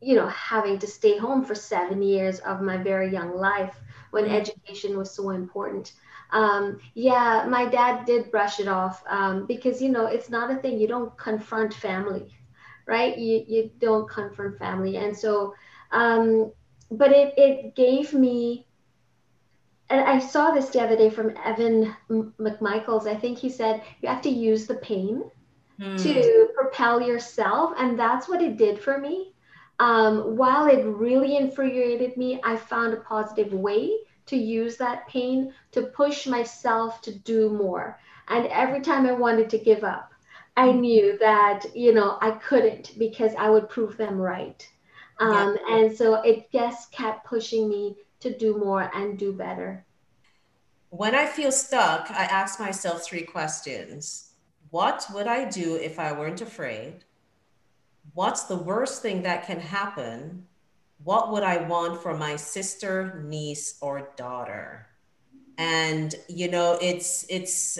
you know, having to stay home for seven years of my very young life when mm-hmm. education was so important. Um, yeah, my dad did brush it off um, because, you know, it's not a thing. You don't confront family, right? You, you don't confront family. And so, um, but it, it gave me, and I saw this the other day from Evan McMichaels. I think he said you have to use the pain mm. to propel yourself. And that's what it did for me. Um, while it really infuriated me, I found a positive way to use that pain to push myself to do more. And every time I wanted to give up, I mm-hmm. knew that, you know, I couldn't because I would prove them right. Um, yeah. And so it just kept pushing me to do more and do better. When I feel stuck, I ask myself three questions What would I do if I weren't afraid? what's the worst thing that can happen? What would I want for my sister, niece, or daughter? and you know it's it's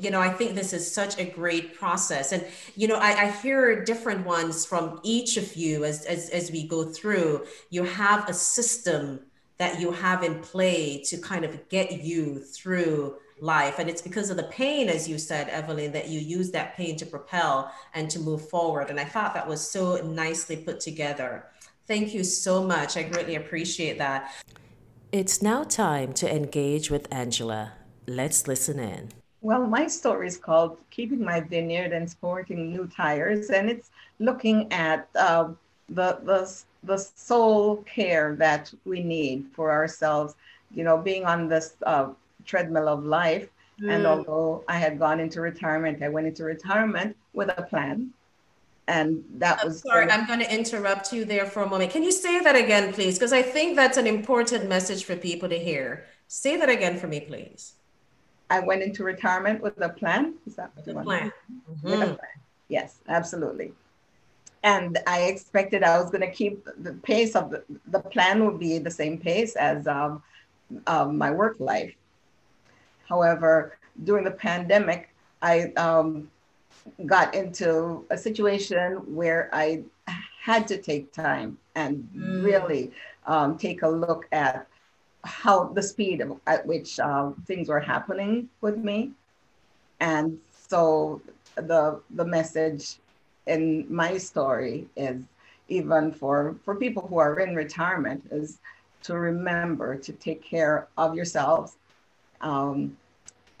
you know i think this is such a great process and you know i, I hear different ones from each of you as, as as we go through you have a system that you have in play to kind of get you through life. And it's because of the pain, as you said, Evelyn, that you use that pain to propel and to move forward. And I thought that was so nicely put together. Thank you so much. I greatly appreciate that. It's now time to engage with Angela. Let's listen in. Well, my story is called Keeping My Vineyard and Sporting New Tires, and it's looking at uh, the, the, the soul care that we need for ourselves. You know, being on this uh, treadmill of life. Mm. And although I had gone into retirement, I went into retirement with a plan. And that I'm was sorry, I'm going to interrupt you there for a moment. Can you say that again, please? Because I think that's an important message for people to hear. Say that again for me, please. I went into retirement with a plan. Is that what you want? Plan. Mm-hmm. With a plan. Yes, absolutely. And I expected I was going to keep the pace of the, the plan would be the same pace as um, um, my work life. However, during the pandemic, I um, got into a situation where I had to take time and mm. really um, take a look at how the speed at which uh, things were happening with me. And so the the message in my story is even for for people who are in retirement is to remember to take care of yourselves um,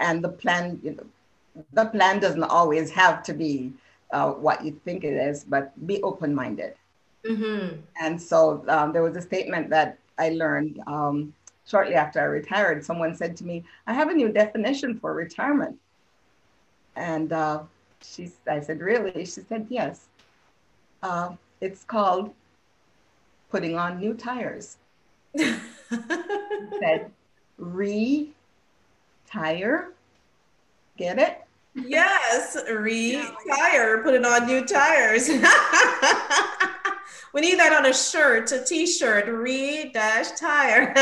and the plan, you know, the plan doesn't always have to be uh, what you think it is, but be open-minded. Mm-hmm. And so um, there was a statement that I learned um, shortly after I retired. Someone said to me, "I have a new definition for retirement," and uh, she, I said, "Really?" She said, "Yes. Uh, it's called putting on new tires." said, "Re tire. Get it? Yes, retire, put it on new tires. we need that on a shirt, a t-shirt, re dash tire.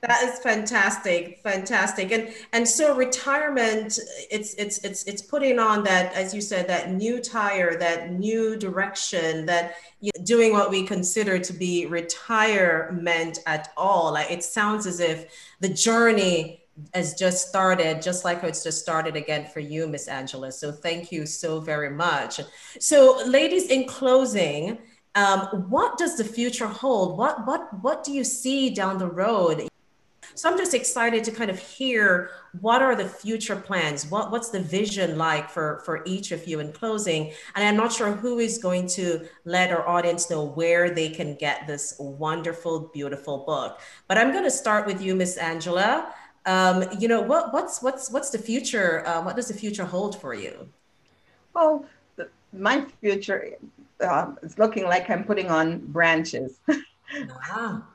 That is fantastic fantastic and and so retirement it's it's it's it's putting on that as you said that new tire that new direction that you know, doing what we consider to be retirement at all like it sounds as if the journey has just started, just like it's just started again for you, Miss Angela. So thank you so very much. So, ladies, in closing, um, what does the future hold? What what what do you see down the road? So I'm just excited to kind of hear what are the future plans? What what's the vision like for for each of you in closing? And I'm not sure who is going to let our audience know where they can get this wonderful, beautiful book. But I'm going to start with you, Miss Angela. Um, you know what what's what's what's the future? Uh, what does the future hold for you? Well, the, my future uh, is looking like I'm putting on branches. ah.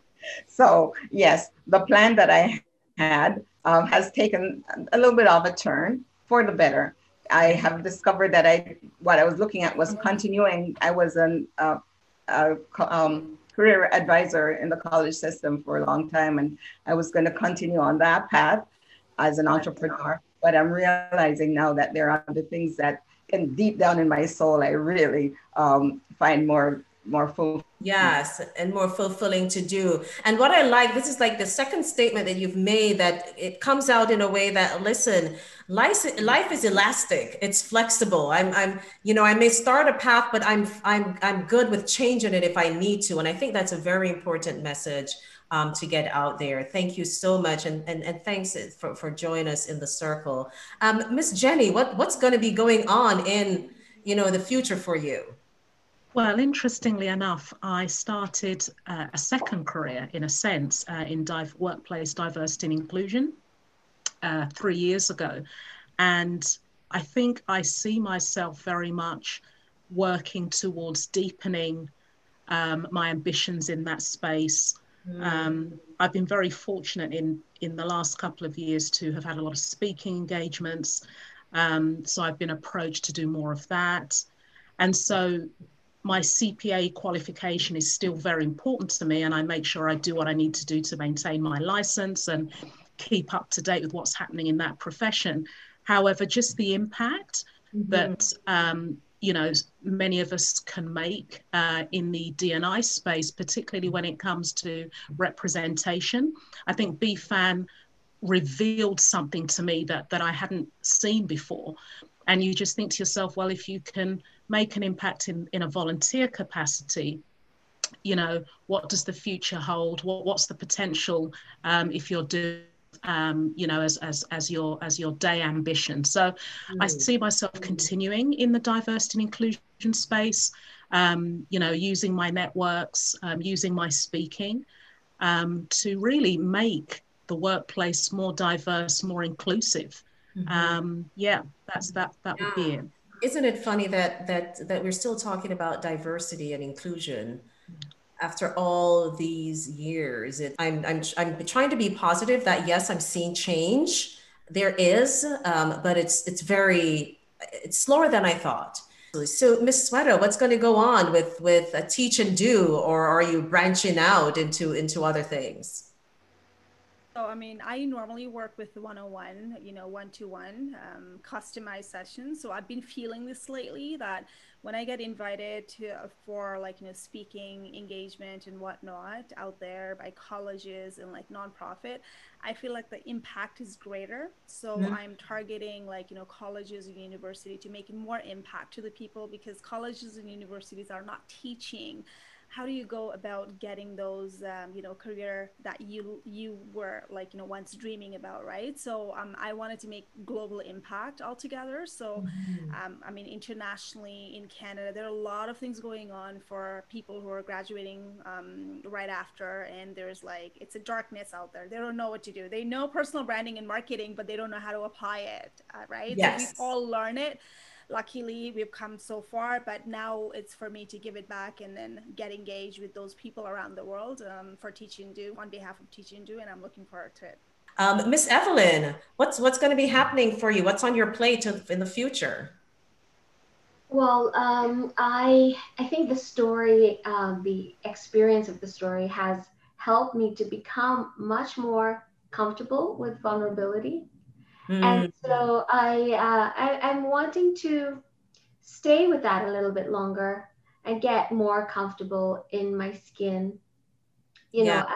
So yes, the plan that I had um, has taken a little bit of a turn for the better. I have discovered that I what I was looking at was continuing. I was an uh, a, um, career advisor in the college system for a long time, and I was going to continue on that path as an entrepreneur. But I'm realizing now that there are the things that, can deep down in my soul, I really um, find more more fulfilling. Yes, and more fulfilling to do. And what I like, this is like the second statement that you've made that it comes out in a way that listen, life life is elastic. It's flexible. I'm I'm you know, I may start a path, but I'm I'm I'm good with changing it if I need to. And I think that's a very important message um, to get out there. Thank you so much, and and, and thanks for, for joining us in the circle. Um, Miss Jenny, what what's going to be going on in you know the future for you? Well, interestingly enough, I started uh, a second career, in a sense, uh, in div- workplace diversity and inclusion uh, three years ago. And I think I see myself very much working towards deepening um, my ambitions in that space. Mm. Um, I've been very fortunate in, in the last couple of years to have had a lot of speaking engagements. Um, so I've been approached to do more of that. And so my CPA qualification is still very important to me, and I make sure I do what I need to do to maintain my license and keep up to date with what's happening in that profession. However, just the impact mm-hmm. that um, you know many of us can make uh, in the D&I space, particularly when it comes to representation. I think BFAN revealed something to me that that I hadn't seen before, and you just think to yourself, well, if you can make an impact in, in a volunteer capacity, you know, what does the future hold? What, what's the potential um, if you're doing um, you know, as as as your as your day ambition. So mm. I see myself continuing in the diversity and inclusion space. Um, you know, using my networks, um, using my speaking um, to really make the workplace more diverse, more inclusive. Mm-hmm. Um, yeah, that's that. That yeah. would be it isn't it funny that that that we're still talking about diversity and inclusion after all these years? It, I'm, I'm i'm trying to be positive that yes i'm seeing change. There is um, but it's it's very it's slower than i thought. So miss Sweta, what's going to go on with with a teach and do or are you branching out into into other things so, I mean, I normally work with the 101, you know, one to one, customized sessions. So, I've been feeling this lately that when I get invited to uh, for like, you know, speaking engagement and whatnot out there by colleges and like nonprofit, I feel like the impact is greater. So, mm-hmm. I'm targeting like, you know, colleges and university to make more impact to the people because colleges and universities are not teaching how do you go about getting those um, you know career that you you were like you know once dreaming about right? So um, i wanted to make global impact altogether. So mm-hmm. um, i mean internationally in canada there are a lot of things going on for people who are graduating um, right after. And there's like it's a darkness out there. They don't know what to do. They know personal branding and marketing but they don't know how to apply it uh, right? Yes. so we all learn it luckily we've come so far but now it's for me to give it back and then get engaged with those people around the world um, for teaching and Do on behalf of teaching and Do and i'm looking forward to it. Um, miss evelyn what's what's going to be happening for you? What's on your plate in the future? Well, um, I I think the story, uh, the experience of the story has helped me to become much more comfortable with vulnerability Mm. And so I, uh, I I'm wanting to stay with that a little bit longer and get more comfortable in my skin. You yeah. know,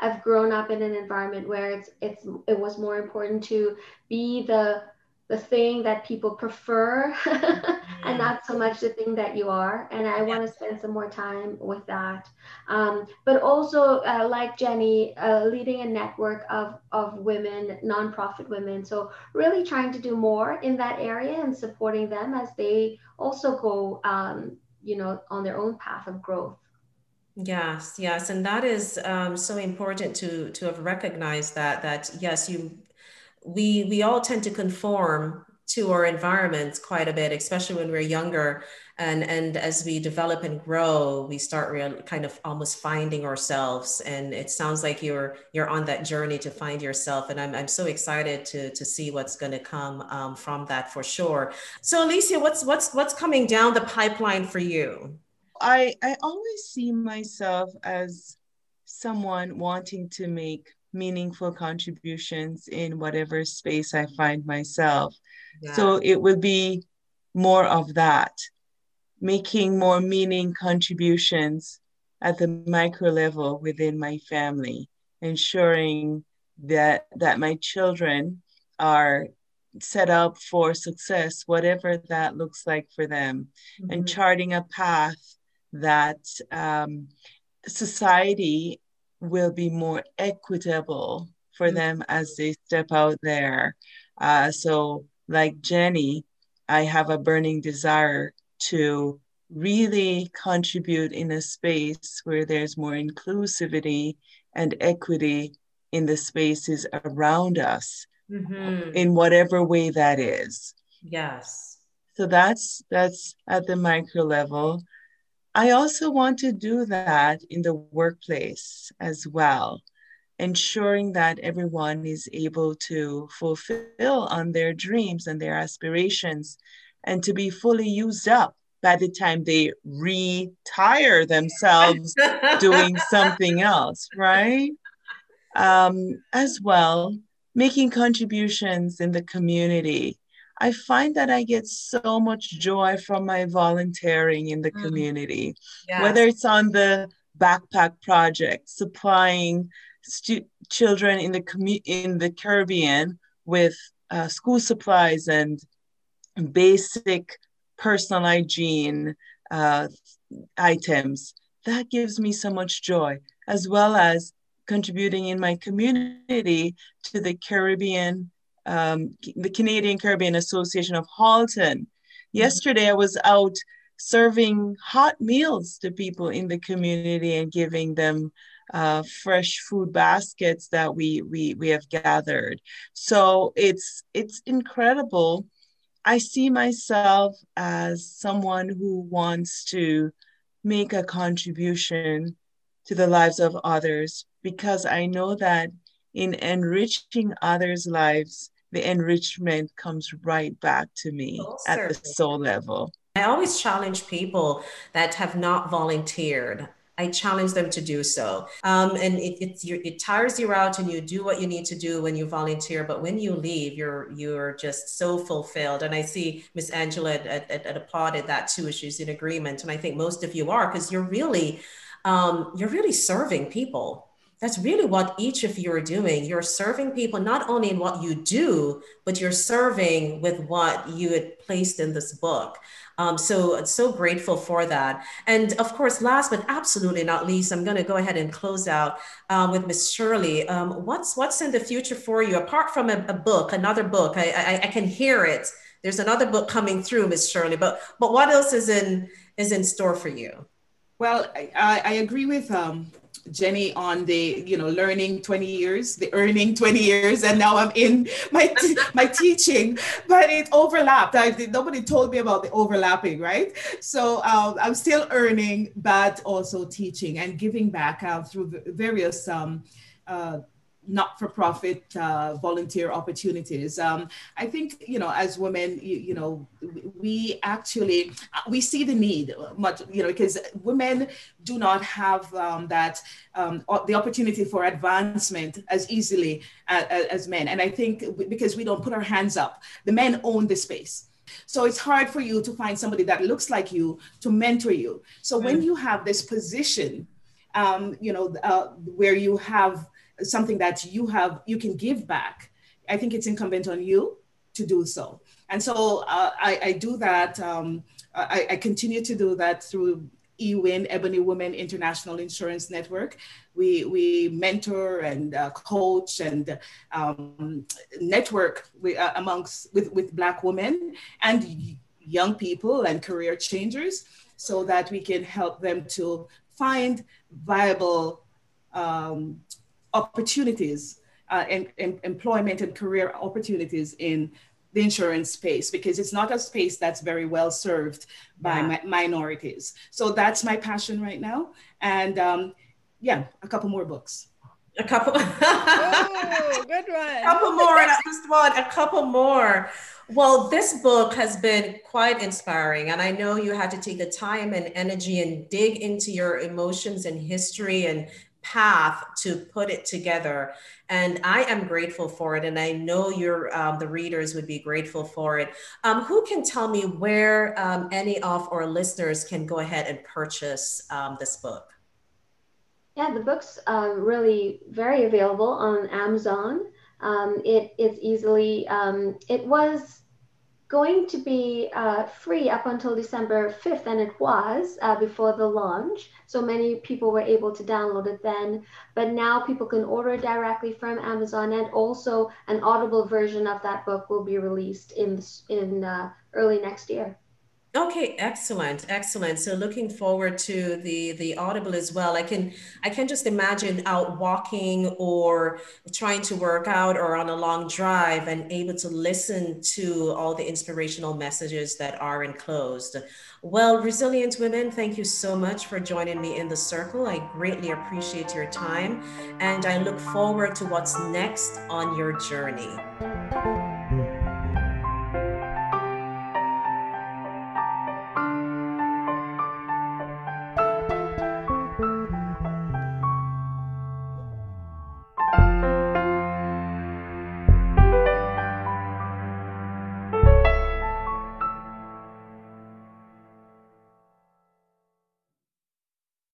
I've grown up in an environment where it's it's it was more important to be the the thing that people prefer and not so much the thing that you are and i want to spend some more time with that. Um, but also uh, like jenny uh, leading a network of, of women nonprofit women so really trying to do more in that area and supporting them as they also go um, you know on their own path of growth. Yes yes and that is um, so important to to have recognized that that yes you we we all tend to conform to our environments quite a bit, especially when we're younger. And and as we develop and grow, we start real kind of almost finding ourselves. And it sounds like you're you're on that journey to find yourself. And I'm I'm so excited to to see what's going to come um, from that for sure. So Alicia, what's what's what's coming down the pipeline for you? I I always see myself as someone wanting to make meaningful contributions in whatever space I find myself. Yeah. So it will be more of that, making more meaning contributions at the micro level within my family, ensuring that that my children are set up for success, whatever that looks like for them, mm-hmm. and charting a path that um, society will be more equitable for mm-hmm. them as they step out there. Uh, so, like Jenny, I have a burning desire to really contribute in a space where there's more inclusivity and equity in the spaces around us mm-hmm. in whatever way that is yes so that's that's at the micro level I also want to do that in the workplace as well, ensuring that everyone is able to fulfill on their dreams and their aspirations and to be fully used up by the time they retire themselves doing something else, right? Um, as well, making contributions in the community I find that I get so much joy from my volunteering in the mm. community, yes. whether it's on the backpack project, supplying stu- children in the commu- in the Caribbean with uh, school supplies and basic personal hygiene uh, items. That gives me so much joy, as well as contributing in my community to the Caribbean um, the Canadian Caribbean Association of Halton. Yesterday, I was out serving hot meals to people in the community and giving them uh, fresh food baskets that we, we we have gathered. So it's it's incredible. I see myself as someone who wants to make a contribution to the lives of others because I know that in enriching others' lives, the enrichment comes right back to me oh, at the soul level. I always challenge people that have not volunteered. I challenge them to do so. Um, and it, it, it tires you out and you do what you need to do when you volunteer. But when you leave, you're you're just so fulfilled. And I see Miss Angela at, at, at applauded that too. She's in agreement. And I think most of you are because you're really um, you're really serving people that's really what each of you are doing. You're serving people not only in what you do, but you're serving with what you had placed in this book. Um, so so grateful for that. And of course, last but absolutely not least, I'm going to go ahead and close out um, with Miss Shirley. Um, what's what's in the future for you apart from a, a book, another book? I, I, I can hear it. There's another book coming through, Miss Shirley. But but what else is in is in store for you? Well, I, I agree with um, Jenny on the, you know, learning 20 years, the earning 20 years, and now I'm in my t- my teaching, but it overlapped. I, nobody told me about the overlapping, right? So um, I'm still earning, but also teaching and giving back uh, through various um, uh, not-for-profit uh, volunteer opportunities. Um, I think you know, as women, you, you, know, we actually we see the need much, you know, because women do not have um, that um, the opportunity for advancement as easily as, as men, and I think because we don't put our hands up, the men own the space. So it's hard for you to find somebody that looks like you to mentor you. So when mm. you have this position um, you know, uh, where you have something that you have, you can give back, I think it's incumbent on you to do so. And so uh, I, I, do that. Um, I, I, continue to do that through EWIN, Ebony Women International Insurance Network. We, we mentor and uh, coach and um, network uh, amongst with, with Black women and young people and career changers so that we can help them to find viable um, opportunities uh, and, and employment and career opportunities in the insurance space because it's not a space that's very well served by yeah. mi- minorities. So that's my passion right now. And um, yeah, a couple more books. A couple. oh, good one. A couple more. I just want a couple more. Well, this book has been quite inspiring, and I know you had to take the time and energy and dig into your emotions and history and path to put it together. And i am grateful for it and i know your um, the readers would be grateful for it. Um, who can tell me where um, any of our listeners can go ahead and purchase um, this book? Yeah the book's uh, really very available on amazon. Um, it, it's easily it was going to be uh, free up until December 5th, and it was uh, before the launch. So many people were able to download it then. But now people can order directly from Amazon, and also an Audible version of that book will be released in in uh, early next year. Okay, excellent, excellent. So looking forward to the the Audible as well. I can I can just imagine out walking or trying to work out or on a long drive and able to listen to all the inspirational messages that are enclosed. Well, resilient women, thank you so much for joining me in the circle. I greatly appreciate your time and I look forward to what's next on your journey.